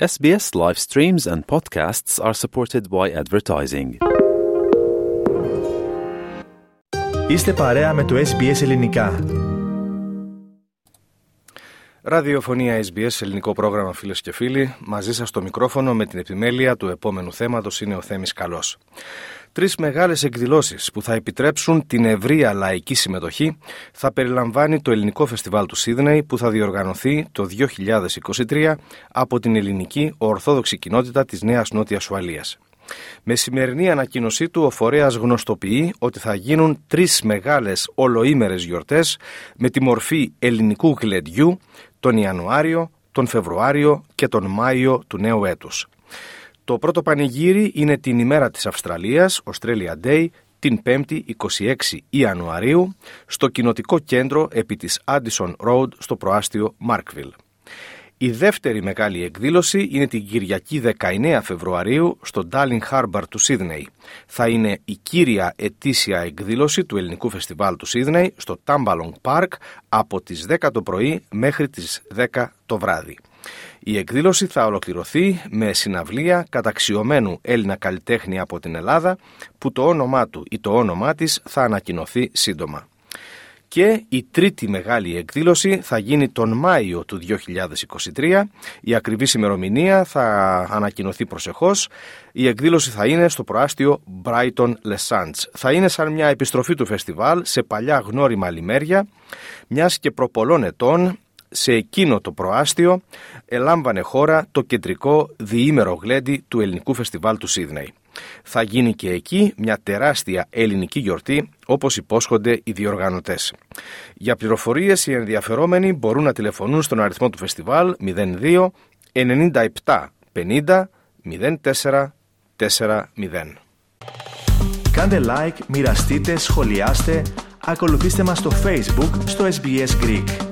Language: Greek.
SBS live streams and podcasts are supported by advertising. Είστε παρέα με το SBS Ελληνικά. Ραδιοφωνία SBS, ελληνικό πρόγραμμα φίλες και φίλοι. Μαζί σας στο μικρόφωνο με την επιμέλεια του επόμενου θέματος είναι ο Θέμης Καλός. Τρεις μεγάλες εκδηλώσεις που θα επιτρέψουν την ευρεία λαϊκή συμμετοχή θα περιλαμβάνει το Ελληνικό Φεστιβάλ του Σίδνεϊ που θα διοργανωθεί το 2023 από την ελληνική ορθόδοξη κοινότητα της Νέας Νότιας Ουαλίας. Με σημερινή ανακοίνωσή του, ο φορέας γνωστοποιεί ότι θα γίνουν τρεις μεγάλες ολοήμερες γιορτές με τη μορφή ελληνικού γλεντιού τον Ιανουάριο, τον Φεβρουάριο και τον Μάιο του νέου έτους. Το πρώτο πανηγύρι είναι την ημέρα της Αυστραλίας, Australia Day, την 5η 26 Ιανουαρίου, στο κοινοτικό κέντρο επί της Addison Road στο προάστιο Markville. Η δεύτερη μεγάλη εκδήλωση είναι την Κυριακή 19 Φεβρουαρίου στο Darling Harbour του Σίδνεϊ. Θα είναι η κύρια ετήσια εκδήλωση του ελληνικού φεστιβάλ του Σίδνεϊ στο Tambalong Park από τις 10 το πρωί μέχρι τις 10 το βράδυ. Η εκδήλωση θα ολοκληρωθεί με συναυλία καταξιωμένου Έλληνα καλλιτέχνη από την Ελλάδα που το όνομά του ή το όνομά της θα ανακοινωθεί σύντομα. Και η τρίτη μεγάλη εκδήλωση θα γίνει τον Μάιο του 2023. Η ακριβή ημερομηνία θα ανακοινωθεί προσεχώς. Η εκδήλωση θα είναι στο προάστιο Brighton Les Sands. Θα είναι σαν μια επιστροφή του φεστιβάλ σε παλιά γνώριμα λιμέρια, μιας και προπολών ετών σε εκείνο το προάστιο ελάμβανε χώρα το κεντρικό διήμερο γλέντι του ελληνικού φεστιβάλ του Σίδνεϊ. Θα γίνει και εκεί μια τεράστια ελληνική γιορτή όπως υπόσχονται οι διοργανωτές. Για πληροφορίες οι ενδιαφερόμενοι μπορούν να τηλεφωνούν στον αριθμό του φεστιβάλ 02 97 50 04 40. Κάντε like, μοιραστείτε, σχολιάστε, ακολουθήστε μας στο Facebook στο SBS Greek.